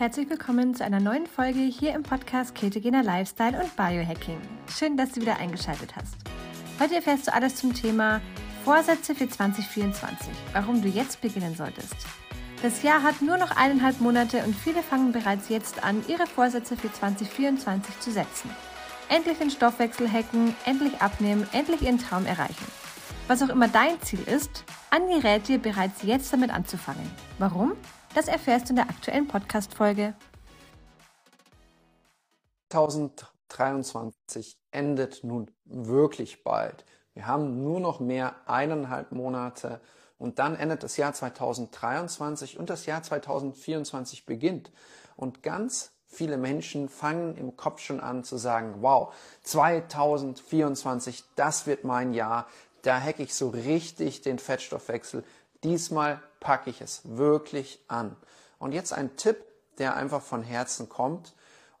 Herzlich willkommen zu einer neuen Folge hier im Podcast Ketogener Lifestyle und Biohacking. Schön, dass du wieder eingeschaltet hast. Heute erfährst du alles zum Thema Vorsätze für 2024, warum du jetzt beginnen solltest. Das Jahr hat nur noch eineinhalb Monate und viele fangen bereits jetzt an, ihre Vorsätze für 2024 zu setzen. Endlich den Stoffwechsel hacken, endlich abnehmen, endlich ihren Traum erreichen. Was auch immer dein Ziel ist, Andi rät dir bereits jetzt damit anzufangen. Warum? Das erfährst du in der aktuellen Podcast-Folge. 2023 endet nun wirklich bald. Wir haben nur noch mehr eineinhalb Monate und dann endet das Jahr 2023 und das Jahr 2024 beginnt. Und ganz viele Menschen fangen im Kopf schon an zu sagen, wow, 2024, das wird mein Jahr, da hacke ich so richtig den Fettstoffwechsel, Diesmal packe ich es wirklich an. Und jetzt ein Tipp, der einfach von Herzen kommt.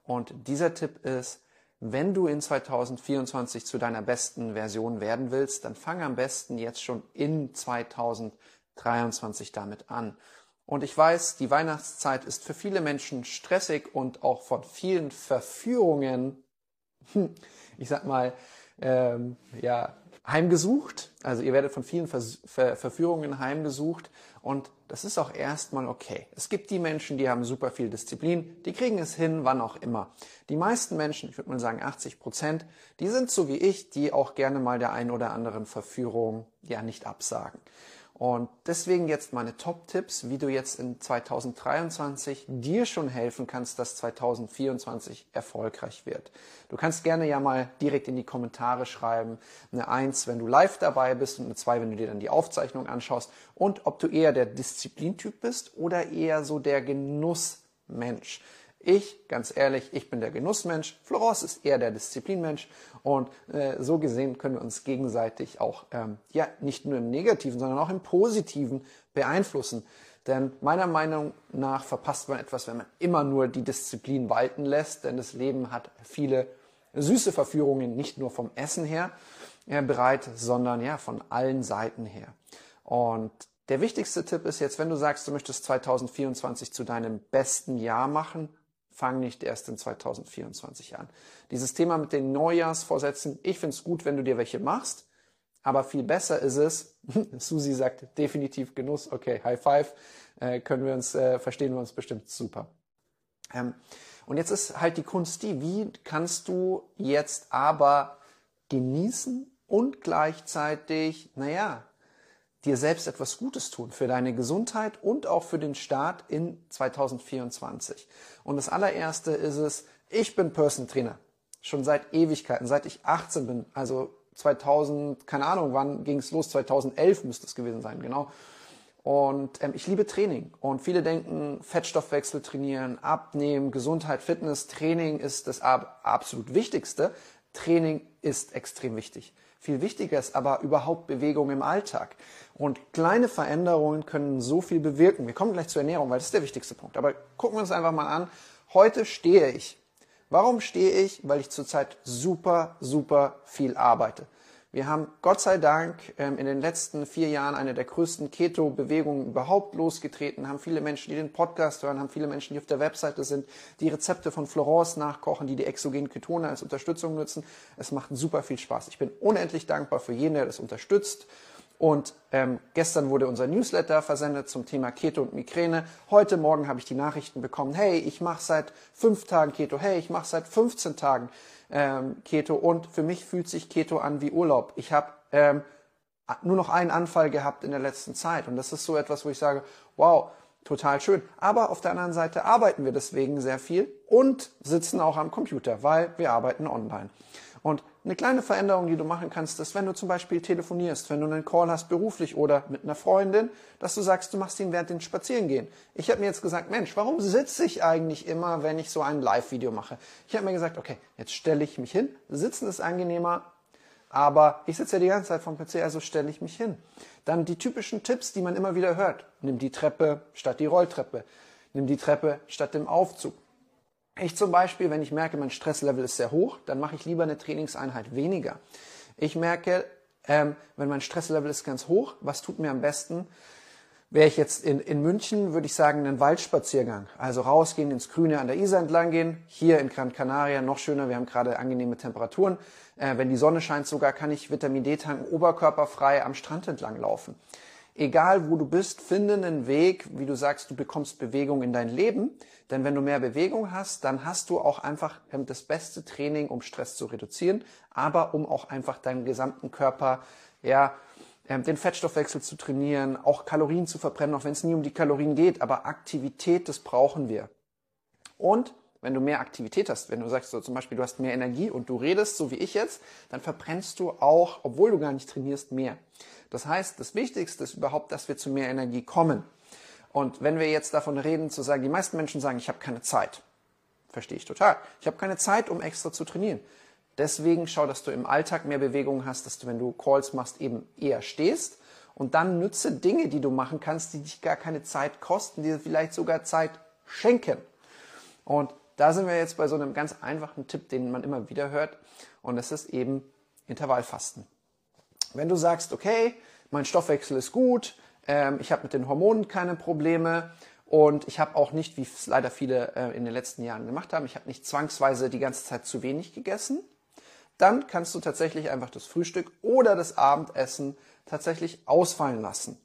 Und dieser Tipp ist, wenn du in 2024 zu deiner besten Version werden willst, dann fang am besten jetzt schon in 2023 damit an. Und ich weiß, die Weihnachtszeit ist für viele Menschen stressig und auch von vielen Verführungen, ich sag mal, ähm, ja, heimgesucht. Also ihr werdet von vielen Vers Ver Verführungen heimgesucht und das ist auch erstmal okay. Es gibt die Menschen, die haben super viel Disziplin, die kriegen es hin, wann auch immer. Die meisten Menschen, ich würde mal sagen 80 Prozent, die sind so wie ich, die auch gerne mal der einen oder anderen Verführung ja nicht absagen. Und deswegen jetzt meine Top-Tipps, wie du jetzt in 2023 dir schon helfen kannst, dass 2024 erfolgreich wird. Du kannst gerne ja mal direkt in die Kommentare schreiben, eine Eins, wenn du live dabei bist und eine Zwei, wenn du dir dann die Aufzeichnung anschaust und ob du eher der Disziplintyp bist oder eher so der Genussmensch. Ich, ganz ehrlich, ich bin der Genussmensch, Florence ist eher der Disziplinmensch und äh, so gesehen können wir uns gegenseitig auch ähm, ja nicht nur im Negativen, sondern auch im Positiven beeinflussen. Denn meiner Meinung nach verpasst man etwas, wenn man immer nur die Disziplin walten lässt, denn das Leben hat viele süße Verführungen, nicht nur vom Essen her äh, bereit, sondern ja von allen Seiten her. Und der wichtigste Tipp ist jetzt, wenn du sagst, du möchtest 2024 zu deinem besten Jahr machen, fang nicht erst in 2024 an. Dieses Thema mit den Neujahrsvorsätzen, ich finde es gut, wenn du dir welche machst, aber viel besser ist es, Susi sagt definitiv Genuss, okay, High Five, äh, können wir uns, äh, verstehen wir uns bestimmt super. Ähm, und jetzt ist halt die Kunst die, wie kannst du jetzt aber genießen und gleichzeitig, naja, dir selbst etwas Gutes tun für deine Gesundheit und auch für den Start in 2024. Und das allererste ist es, ich bin Person Trainer. Schon seit Ewigkeiten, seit ich 18 bin. Also 2000, keine Ahnung, wann ging es los? 2011 müsste es gewesen sein, genau. Und ähm, ich liebe Training. Und viele denken, Fettstoffwechsel trainieren, abnehmen, Gesundheit, Fitness, Training ist das absolut Wichtigste. Training ist extrem wichtig. Viel wichtiger ist aber überhaupt Bewegung im Alltag. Und kleine Veränderungen können so viel bewirken. Wir kommen gleich zur Ernährung, weil das ist der wichtigste Punkt. Aber gucken wir uns einfach mal an. Heute stehe ich. Warum stehe ich? Weil ich zurzeit super, super viel arbeite. Wir haben Gott sei Dank ähm, in den letzten vier Jahren eine der größten Keto-Bewegungen überhaupt losgetreten, haben viele Menschen, die den Podcast hören, haben viele Menschen, die auf der Webseite sind, die Rezepte von Florence nachkochen, die die exogenen Ketone als Unterstützung nutzen. Es macht super viel Spaß. Ich bin unendlich dankbar für jeden, der das unterstützt. Und ähm, gestern wurde unser Newsletter versendet zum Thema Keto und Migräne. Heute Morgen habe ich die Nachrichten bekommen, hey, ich mache seit fünf Tagen Keto, hey, ich mache seit 15 Tagen ähm, Keto und für mich fühlt sich Keto an wie Urlaub. Ich habe ähm, nur noch einen Anfall gehabt in der letzten Zeit und das ist so etwas, wo ich sage, wow, total schön. Aber auf der anderen Seite arbeiten wir deswegen sehr viel und sitzen auch am Computer, weil wir arbeiten online. Und eine kleine Veränderung, die du machen kannst, ist, wenn du zum Beispiel telefonierst, wenn du einen Call hast beruflich oder mit einer Freundin, dass du sagst, du machst ihn während den Spazierengehen. Ich habe mir jetzt gesagt, Mensch, warum sitze ich eigentlich immer, wenn ich so ein Live-Video mache? Ich habe mir gesagt, okay, jetzt stelle ich mich hin. Sitzen ist angenehmer, aber ich sitze ja die ganze Zeit vom PC, also stelle ich mich hin. Dann die typischen Tipps, die man immer wieder hört. Nimm die Treppe statt die Rolltreppe. Nimm die Treppe statt dem Aufzug. Ich zum Beispiel, wenn ich merke, mein Stresslevel ist sehr hoch, dann mache ich lieber eine Trainingseinheit weniger. Ich merke, ähm, wenn mein Stresslevel ist ganz hoch, was tut mir am besten? Wäre ich jetzt in, in München, würde ich sagen, einen Waldspaziergang. Also rausgehen ins Grüne an der Isar entlang gehen. Hier in Gran Canaria noch schöner, wir haben gerade angenehme Temperaturen. Äh, wenn die Sonne scheint sogar, kann ich Vitamin D tanken, oberkörperfrei am Strand entlang laufen. Egal wo du bist, finde einen Weg, wie du sagst, du bekommst Bewegung in dein Leben. Denn wenn du mehr Bewegung hast, dann hast du auch einfach ähm, das beste Training, um Stress zu reduzieren, aber um auch einfach deinen gesamten Körper, ja, ähm, den Fettstoffwechsel zu trainieren, auch Kalorien zu verbrennen, auch wenn es nie um die Kalorien geht, aber Aktivität, das brauchen wir. Und wenn du mehr Aktivität hast, wenn du sagst so zum Beispiel, du hast mehr Energie und du redest, so wie ich jetzt, dann verbrennst du auch, obwohl du gar nicht trainierst, mehr. Das heißt, das Wichtigste ist überhaupt, dass wir zu mehr Energie kommen. Und wenn wir jetzt davon reden, zu sagen, die meisten Menschen sagen, ich habe keine Zeit. Verstehe ich total. Ich habe keine Zeit, um extra zu trainieren. Deswegen schau, dass du im Alltag mehr Bewegung hast, dass du, wenn du Calls machst, eben eher stehst. Und dann nütze Dinge, die du machen kannst, die dich gar keine Zeit kosten, die dir vielleicht sogar Zeit schenken. Und da sind wir jetzt bei so einem ganz einfachen Tipp, den man immer wieder hört. Und das ist eben Intervallfasten. Wenn du sagst, okay, mein Stoffwechsel ist gut, ähm, ich habe mit den Hormonen keine Probleme und ich habe auch nicht, wie es leider viele äh, in den letzten Jahren gemacht haben, ich habe nicht zwangsweise die ganze Zeit zu wenig gegessen, dann kannst du tatsächlich einfach das Frühstück oder das Abendessen tatsächlich ausfallen lassen.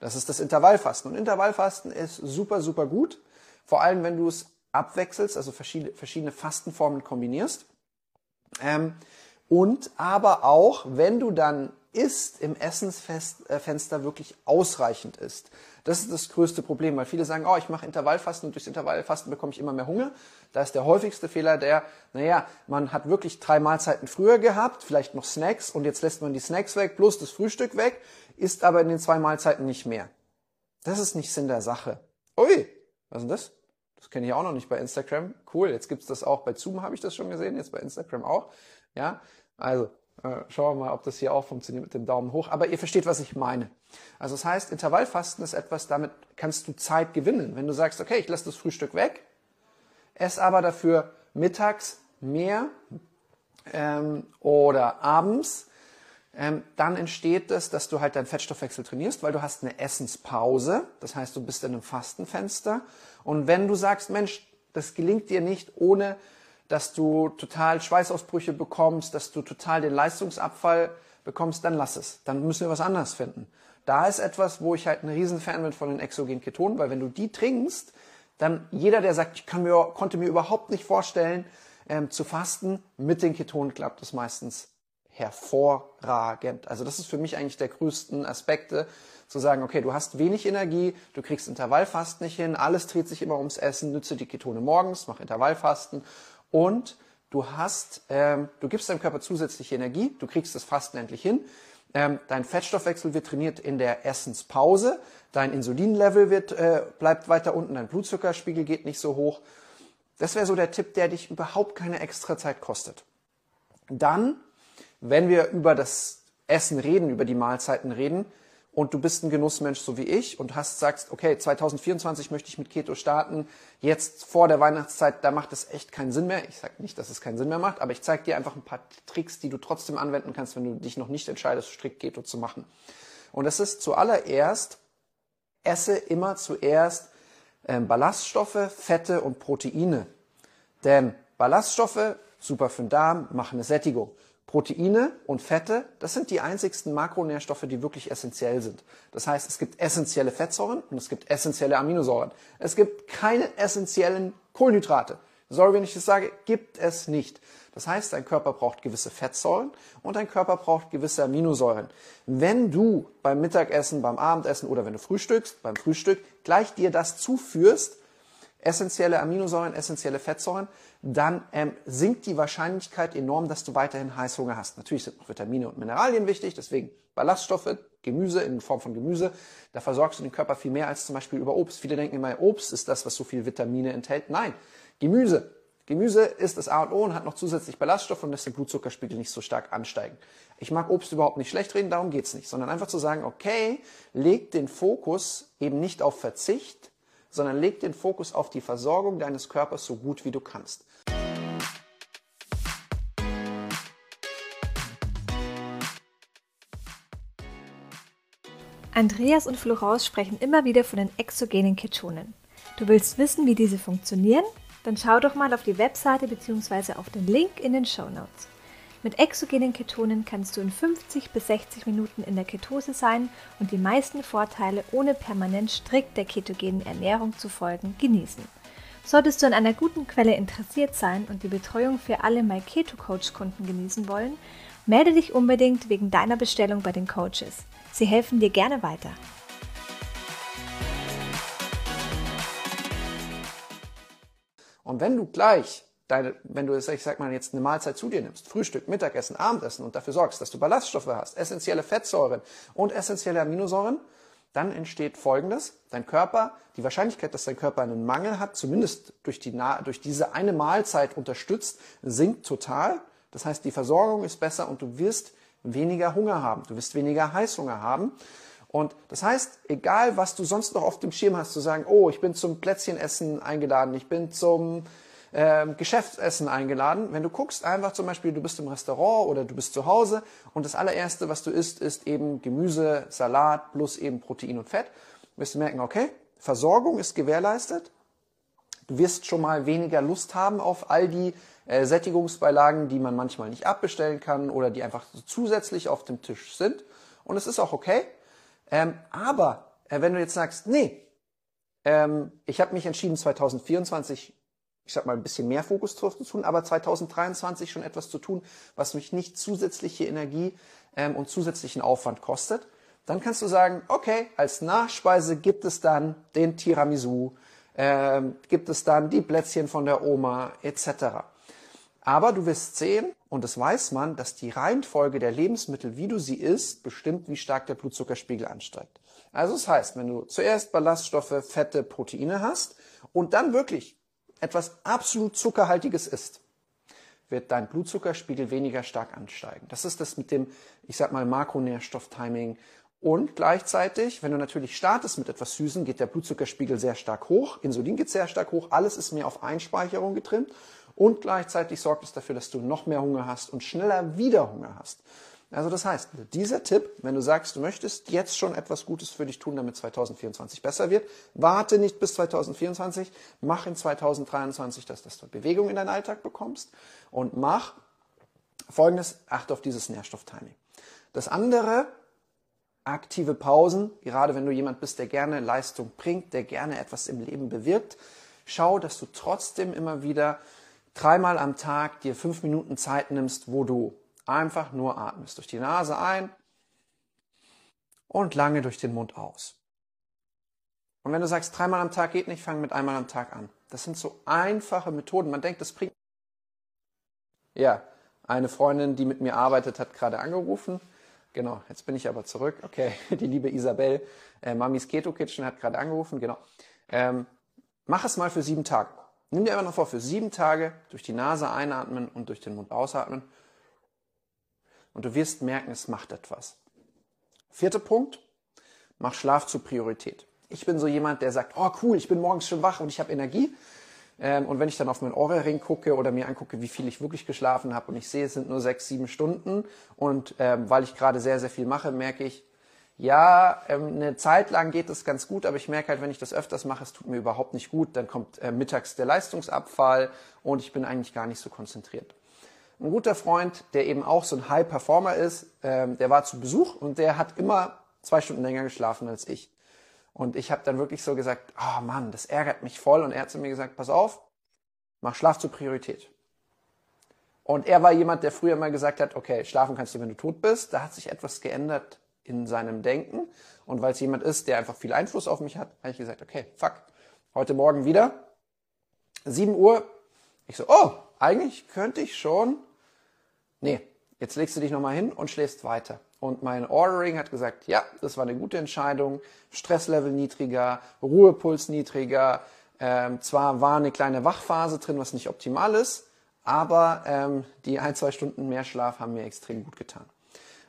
Das ist das Intervallfasten. Und Intervallfasten ist super, super gut. Vor allem, wenn du es abwechselst, also verschiedene, verschiedene Fastenformen kombinierst. Ähm, und aber auch, wenn du dann isst, im Essensfenster wirklich ausreichend ist. Das ist das größte Problem, weil viele sagen, oh, ich mache Intervallfasten und durchs Intervallfasten bekomme ich immer mehr Hunger. Da ist der häufigste Fehler der, naja, man hat wirklich drei Mahlzeiten früher gehabt, vielleicht noch Snacks und jetzt lässt man die Snacks weg, plus das Frühstück weg, isst aber in den zwei Mahlzeiten nicht mehr. Das ist nicht Sinn der Sache. Ui, was ist denn das? Das kenne ich auch noch nicht bei Instagram. Cool, jetzt gibt's das auch. Bei Zoom habe ich das schon gesehen, jetzt bei Instagram auch. Ja, also äh, schauen wir mal, ob das hier auch funktioniert mit dem Daumen hoch. Aber ihr versteht, was ich meine. Also das heißt, Intervallfasten ist etwas, damit kannst du Zeit gewinnen. Wenn du sagst, okay, ich lasse das Frühstück weg, esse aber dafür mittags mehr ähm, oder abends, ähm, dann entsteht es, dass du halt deinen Fettstoffwechsel trainierst, weil du hast eine Essenspause. Das heißt, du bist in einem Fastenfenster. Und wenn du sagst, Mensch, das gelingt dir nicht ohne dass du total Schweißausbrüche bekommst, dass du total den Leistungsabfall bekommst, dann lass es. Dann müssen wir was anderes finden. Da ist etwas, wo ich halt ein Riesenfan bin von den exogenen Ketonen, weil wenn du die trinkst, dann jeder, der sagt, ich mir, konnte mir überhaupt nicht vorstellen, ähm, zu fasten, mit den Ketonen klappt es meistens hervorragend. Also das ist für mich eigentlich der größten Aspekte, zu sagen, okay, du hast wenig Energie, du kriegst Intervallfasten nicht hin, alles dreht sich immer ums Essen, nütze die Ketone morgens, mach Intervallfasten und du hast, ähm, du gibst deinem Körper zusätzliche Energie, du kriegst das Fasten endlich hin. Ähm, dein Fettstoffwechsel wird trainiert in der Essenspause, dein Insulinlevel wird, äh, bleibt weiter unten, dein Blutzuckerspiegel geht nicht so hoch. Das wäre so der Tipp, der dich überhaupt keine extra Zeit kostet. Dann, wenn wir über das Essen reden, über die Mahlzeiten reden, und du bist ein Genussmensch so wie ich und hast sagst, okay, 2024 möchte ich mit Keto starten, jetzt vor der Weihnachtszeit, da macht es echt keinen Sinn mehr. Ich sage nicht, dass es keinen Sinn mehr macht, aber ich zeige dir einfach ein paar Tricks, die du trotzdem anwenden kannst, wenn du dich noch nicht entscheidest, strikt Keto zu machen. Und das ist zuallererst, esse immer zuerst äh, Ballaststoffe, Fette und Proteine. Denn Ballaststoffe, super für den Darm, machen eine Sättigung. Proteine und Fette, das sind die einzigsten Makronährstoffe, die wirklich essentiell sind. Das heißt, es gibt essentielle Fettsäuren und es gibt essentielle Aminosäuren. Es gibt keine essentiellen Kohlenhydrate. Sorry, wenn ich das sage, gibt es nicht. Das heißt, dein Körper braucht gewisse Fettsäuren und dein Körper braucht gewisse Aminosäuren. Wenn du beim Mittagessen, beim Abendessen oder wenn du frühstückst, beim Frühstück gleich dir das zuführst, essentielle Aminosäuren, essentielle Fettsäuren, dann ähm, sinkt die Wahrscheinlichkeit enorm, dass du weiterhin Heißhunger hast. Natürlich sind noch Vitamine und Mineralien wichtig, deswegen Ballaststoffe, Gemüse in Form von Gemüse, da versorgst du den Körper viel mehr als zum Beispiel über Obst. Viele denken immer, Obst ist das, was so viel Vitamine enthält. Nein, Gemüse. Gemüse ist das A und O und hat noch zusätzlich Ballaststoffe und lässt den Blutzuckerspiegel nicht so stark ansteigen. Ich mag Obst überhaupt nicht schlecht reden, darum geht's nicht, sondern einfach zu sagen, okay, leg den Fokus eben nicht auf Verzicht, sondern leg den Fokus auf die Versorgung deines Körpers so gut wie du kannst. Andreas und Florence sprechen immer wieder von den exogenen Ketonen. Du willst wissen, wie diese funktionieren? Dann schau doch mal auf die Webseite bzw. auf den Link in den Show Notes. Mit exogenen Ketonen kannst du in 50 bis 60 Minuten in der Ketose sein und die meisten Vorteile ohne permanent strikt der ketogenen Ernährung zu folgen genießen. Solltest du an einer guten Quelle interessiert sein und die Betreuung für alle My Keto Coach Kunden genießen wollen, melde dich unbedingt wegen deiner Bestellung bei den Coaches. Sie helfen dir gerne weiter. Und wenn du gleich deine, wenn du ich sag mal jetzt eine Mahlzeit zu dir nimmst, Frühstück, Mittagessen, Abendessen und dafür sorgst, dass du Ballaststoffe hast, essentielle Fettsäuren und essentielle Aminosäuren, dann entsteht Folgendes. Dein Körper, die Wahrscheinlichkeit, dass dein Körper einen Mangel hat, zumindest durch, die, durch diese eine Mahlzeit unterstützt, sinkt total. Das heißt, die Versorgung ist besser und du wirst weniger Hunger haben. Du wirst weniger Heißhunger haben. Und das heißt, egal was du sonst noch auf dem Schirm hast, zu sagen, oh, ich bin zum Plätzchenessen eingeladen, ich bin zum äh, Geschäftsessen eingeladen. Wenn du guckst, einfach zum Beispiel, du bist im Restaurant oder du bist zu Hause und das allererste, was du isst, ist eben Gemüse, Salat plus eben Protein und Fett, wirst du merken, okay, Versorgung ist gewährleistet. Du wirst schon mal weniger Lust haben auf all die äh, Sättigungsbeilagen, die man manchmal nicht abbestellen kann oder die einfach zusätzlich auf dem Tisch sind. Und es ist auch okay. Ähm, aber äh, wenn du jetzt sagst, nee, ähm, ich habe mich entschieden, 2024, ich sag mal, ein bisschen mehr Fokus drauf zu tun, aber 2023 schon etwas zu tun, was mich nicht zusätzliche Energie ähm, und zusätzlichen Aufwand kostet, dann kannst du sagen, okay, als Nachspeise gibt es dann den Tiramisu, ähm, gibt es dann die Plätzchen von der Oma etc. Aber du wirst sehen, und das weiß man, dass die Reihenfolge der Lebensmittel, wie du sie isst, bestimmt, wie stark der Blutzuckerspiegel ansteigt. Also das heißt, wenn du zuerst Ballaststoffe, Fette, Proteine hast und dann wirklich etwas absolut Zuckerhaltiges isst, wird dein Blutzuckerspiegel weniger stark ansteigen. Das ist das mit dem, ich sag mal, Makronährstofftiming. Und gleichzeitig, wenn du natürlich startest mit etwas Süßen, geht der Blutzuckerspiegel sehr stark hoch, Insulin geht sehr stark hoch, alles ist mehr auf Einspeicherung getrimmt und gleichzeitig sorgt es dafür, dass du noch mehr Hunger hast und schneller wieder Hunger hast. Also das heißt, dieser Tipp, wenn du sagst, du möchtest jetzt schon etwas Gutes für dich tun, damit 2024 besser wird, warte nicht bis 2024, mach in 2023 das, dass du Bewegung in deinen Alltag bekommst und mach folgendes, achte auf dieses Nährstofftiming. Das andere, aktive Pausen, gerade wenn du jemand bist, der gerne Leistung bringt, der gerne etwas im Leben bewirkt, schau, dass du trotzdem immer wieder dreimal am Tag dir fünf Minuten Zeit nimmst, wo du einfach nur atmest. Durch die Nase ein und lange durch den Mund aus. Und wenn du sagst, dreimal am Tag geht nicht, fang mit einmal am Tag an. Das sind so einfache Methoden. Man denkt, das bringt. Ja, eine Freundin, die mit mir arbeitet, hat gerade angerufen. Genau, jetzt bin ich aber zurück. Okay, die liebe Isabel, äh, Mamis Keto Kitchen hat gerade angerufen. Genau. Ähm, mach es mal für sieben Tage. Nimm dir einfach noch vor, für sieben Tage durch die Nase einatmen und durch den Mund ausatmen. Und du wirst merken, es macht etwas. Vierter Punkt, mach Schlaf zur Priorität. Ich bin so jemand, der sagt, oh cool, ich bin morgens schon wach und ich habe Energie. Ähm, und wenn ich dann auf meinen Ohrring gucke oder mir angucke, wie viel ich wirklich geschlafen habe und ich sehe, es sind nur sechs, sieben Stunden und ähm, weil ich gerade sehr, sehr viel mache, merke ich, ja, ähm, eine Zeit lang geht es ganz gut, aber ich merke halt, wenn ich das öfters mache, es tut mir überhaupt nicht gut. Dann kommt äh, mittags der Leistungsabfall und ich bin eigentlich gar nicht so konzentriert. Ein guter Freund, der eben auch so ein High Performer ist, ähm, der war zu Besuch und der hat immer zwei Stunden länger geschlafen als ich. Und ich habe dann wirklich so gesagt, oh Mann, das ärgert mich voll. Und er hat zu mir gesagt, pass auf, mach Schlaf zur Priorität. Und er war jemand, der früher mal gesagt hat, okay, schlafen kannst du, wenn du tot bist. Da hat sich etwas geändert in seinem Denken. Und weil es jemand ist, der einfach viel Einfluss auf mich hat, habe ich gesagt, okay, fuck, heute Morgen wieder, 7 Uhr. Ich so, oh, eigentlich könnte ich schon. Nee, jetzt legst du dich nochmal hin und schläfst weiter. Und mein Ordering hat gesagt, ja, das war eine gute Entscheidung. Stresslevel niedriger, Ruhepuls niedriger. Ähm, zwar war eine kleine Wachphase drin, was nicht optimal ist, aber ähm, die ein, zwei Stunden mehr Schlaf haben mir extrem gut getan.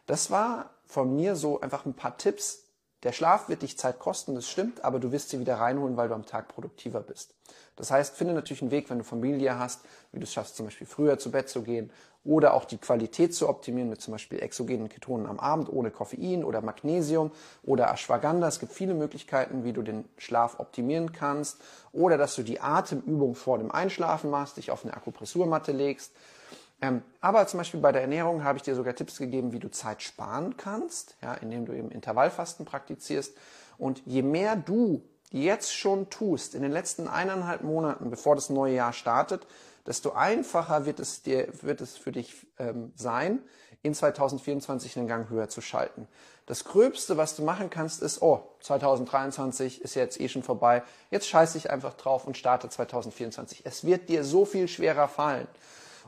Das war von mir so einfach ein paar Tipps, Der Schlaf wird dich Zeit kosten, das stimmt, aber du wirst sie wieder reinholen, weil du am Tag produktiver bist. Das heißt, finde natürlich einen Weg, wenn du Familie hast, wie du es schaffst, zum Beispiel früher zu Bett zu gehen oder auch die Qualität zu optimieren mit zum Beispiel exogenen Ketonen am Abend ohne Koffein oder Magnesium oder Ashwagandha. Es gibt viele Möglichkeiten, wie du den Schlaf optimieren kannst oder dass du die Atemübung vor dem Einschlafen machst, dich auf eine Akupressurmatte legst. Ähm, aber zum Beispiel bei der Ernährung habe ich dir sogar Tipps gegeben, wie du Zeit sparen kannst, ja, indem du eben Intervallfasten praktizierst. Und je mehr du jetzt schon tust, in den letzten eineinhalb Monaten, bevor das neue Jahr startet, desto einfacher wird es, dir, wird es für dich ähm, sein, in 2024 einen Gang höher zu schalten. Das Gröbste, was du machen kannst, ist, oh, 2023 ist jetzt eh schon vorbei, jetzt scheiße ich einfach drauf und starte 2024. Es wird dir so viel schwerer fallen.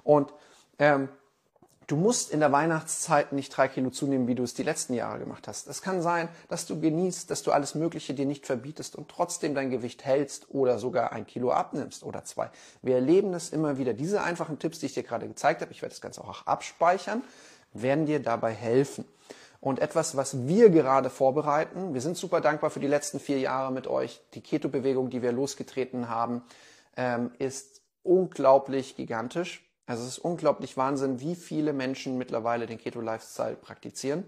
Und ähm, Du musst in der Weihnachtszeit nicht drei Kilo zunehmen, wie du es die letzten Jahre gemacht hast. Es kann sein, dass du genießt, dass du alles Mögliche dir nicht verbietest und trotzdem dein Gewicht hältst oder sogar ein Kilo abnimmst oder zwei. Wir erleben es immer wieder. Diese einfachen Tipps, die ich dir gerade gezeigt habe, ich werde das Ganze auch abspeichern, werden dir dabei helfen. Und etwas, was wir gerade vorbereiten, wir sind super dankbar für die letzten vier Jahre mit euch. Die Keto-Bewegung, die wir losgetreten haben, ähm, ist unglaublich gigantisch. Also es ist unglaublich Wahnsinn, wie viele Menschen mittlerweile den Keto-Lifestyle praktizieren.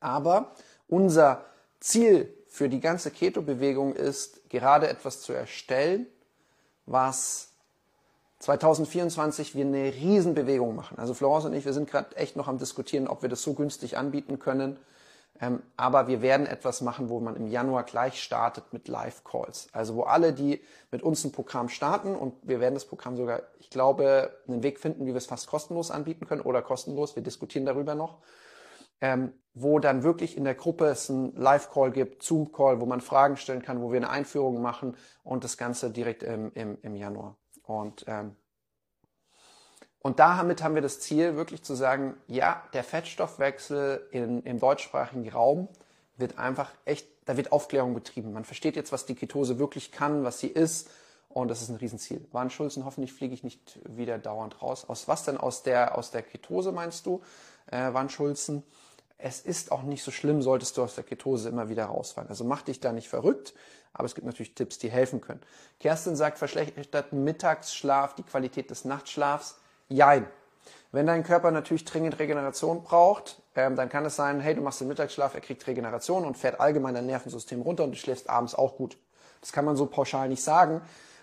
Aber unser Ziel für die ganze Keto-Bewegung ist, gerade etwas zu erstellen, was 2024 wir eine Riesenbewegung machen. Also Florence und ich, wir sind gerade echt noch am diskutieren, ob wir das so günstig anbieten können, ähm, aber wir werden etwas machen, wo man im Januar gleich startet mit Live-Calls. Also wo alle, die mit uns ein Programm starten und wir werden das Programm sogar, ich glaube, einen Weg finden, wie wir es fast kostenlos anbieten können oder kostenlos. Wir diskutieren darüber noch. Ähm, wo dann wirklich in der Gruppe es einen Live-Call gibt, Zoom-Call, wo man Fragen stellen kann, wo wir eine Einführung machen und das Ganze direkt im, im, im Januar. Und ähm, und damit haben wir das Ziel, wirklich zu sagen, ja, der Fettstoffwechsel in, im deutschsprachigen Raum wird einfach echt, da wird Aufklärung betrieben. Man versteht jetzt, was die Ketose wirklich kann, was sie ist. Und das ist ein Riesenziel. Warnschulzen, hoffentlich fliege ich nicht wieder dauernd raus. Aus was denn? Aus der, aus der Ketose meinst du, äh, Warnschulzen? Es ist auch nicht so schlimm, solltest du aus der Ketose immer wieder rausfallen. Also mach dich da nicht verrückt, aber es gibt natürlich Tipps, die helfen können. Kerstin sagt, verschlechtert Mittagsschlaf die Qualität des Nachtschlafs. Jein. Wenn dein Körper natürlich dringend Regeneration braucht, ähm, dann kann es sein, hey, du machst den Mittagsschlaf, er kriegt Regeneration und fährt allgemein dein Nervensystem runter und du schläfst abends auch gut. Das kann man so pauschal nicht sagen.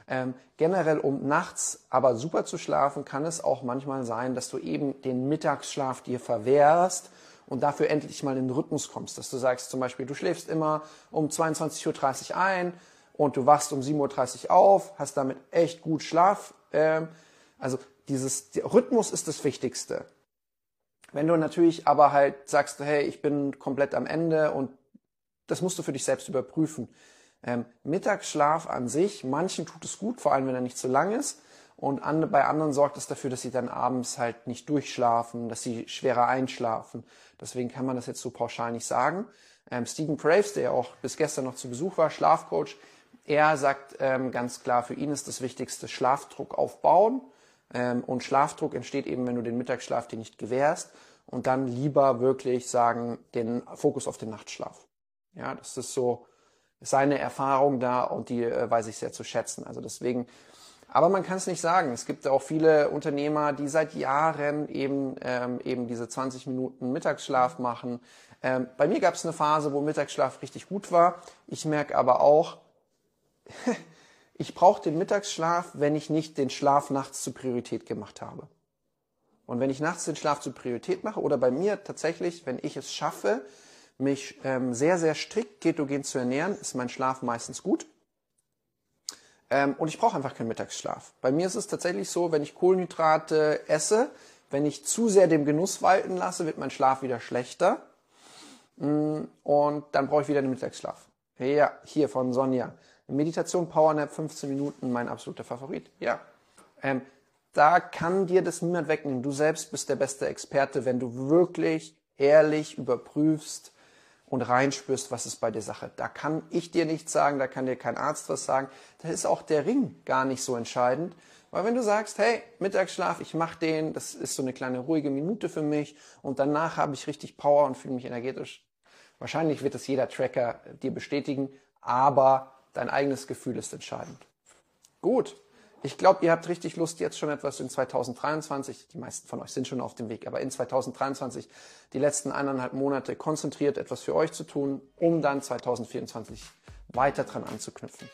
Ähm, generell, um nachts aber super zu schlafen, kann es auch manchmal sein, dass du eben den Mittagsschlaf dir verwehrst und dafür endlich mal in den Rhythmus kommst. Dass du sagst zum Beispiel, du schläfst immer um 22.30 Uhr ein und du wachst um 7.30 Uhr auf, hast damit echt gut Schlaf. Ähm, also dieses Rhythmus ist das Wichtigste. Wenn du natürlich aber halt sagst, hey, ich bin komplett am Ende und das musst du für dich selbst überprüfen. Ähm, Mittagsschlaf an sich, manchen tut es gut, vor allem wenn er nicht zu lang ist. Und an, bei anderen sorgt es dafür, dass sie dann abends halt nicht durchschlafen, dass sie schwerer einschlafen. Deswegen kann man das jetzt so pauschal nicht sagen. Ähm, Stephen Praves, der ja auch bis gestern noch zu Besuch war, Schlafcoach, er sagt ähm, ganz klar, für ihn ist das Wichtigste Schlafdruck aufbauen und Schlafdruck entsteht eben, wenn du den Mittagsschlaf dir nicht gewährst und dann lieber wirklich sagen, den Fokus auf den Nachtschlaf. Ja, das ist so seine Erfahrung da und die äh, weiß ich sehr zu schätzen. Also deswegen, aber man kann es nicht sagen. Es gibt auch viele Unternehmer, die seit Jahren eben, ähm, eben diese 20 Minuten Mittagsschlaf machen. Ähm, bei mir gab es eine Phase, wo Mittagsschlaf richtig gut war. Ich merke aber auch, ich brauche den Mittagsschlaf, wenn ich nicht den Schlaf nachts zur Priorität gemacht habe. Und wenn ich nachts den Schlaf zur Priorität mache oder bei mir tatsächlich, wenn ich es schaffe, mich ähm, sehr, sehr strikt ketogen zu ernähren, ist mein Schlaf meistens gut. Ähm, und ich brauche einfach keinen Mittagsschlaf. Bei mir ist es tatsächlich so, wenn ich Kohlenhydrate esse, wenn ich zu sehr dem Genuss walten lasse, wird mein Schlaf wieder schlechter. Mm, und dann brauche ich wieder den Mittagsschlaf. Ja, hier von Sonja. Meditation Powernap 15 Minuten, mein absoluter Favorit. Ja. Ähm, da kann dir das niemand wegnehmen. Du selbst bist der beste Experte, wenn du wirklich ehrlich überprüfst und reinspürst, was ist bei dir Sache. Da kann ich dir nichts sagen, da kann dir kein Arzt was sagen. Da ist auch der Ring gar nicht so entscheidend. Weil wenn du sagst, hey, Mittagsschlaf, ich mach den, das ist so eine kleine ruhige Minute für mich und danach habe ich richtig Power und fühle mich energetisch, Wahrscheinlich wird es jeder Tracker dir bestätigen, aber dein eigenes Gefühl ist entscheidend. Gut. Ich glaube, ihr habt richtig Lust, jetzt schon etwas in 2023, die meisten von euch sind schon auf dem Weg, aber in 2023 die letzten eineinhalb Monate konzentriert etwas für euch zu tun, um dann 2024 weiter dran anzuknüpfen.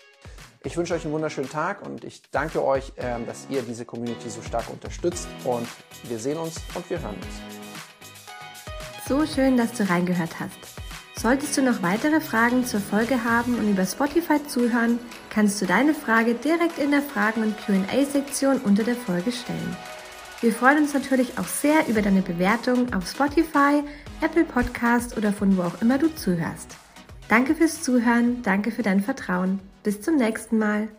Ich wünsche euch einen wunderschönen Tag und ich danke euch, ähm, dass ihr diese Community so stark unterstützt und wir sehen uns und wir hören uns. So schön, dass du reingehört hast. Solltest du noch weitere Fragen zur Folge haben und über Spotify zuhören, kannst du deine Frage direkt in der Fragen- und QA-Sektion unter der Folge stellen. Wir freuen uns natürlich auch sehr über deine Bewertung auf Spotify, Apple Podcast oder von wo auch immer du zuhörst. Danke fürs Zuhören, danke für dein Vertrauen. Bis zum nächsten Mal.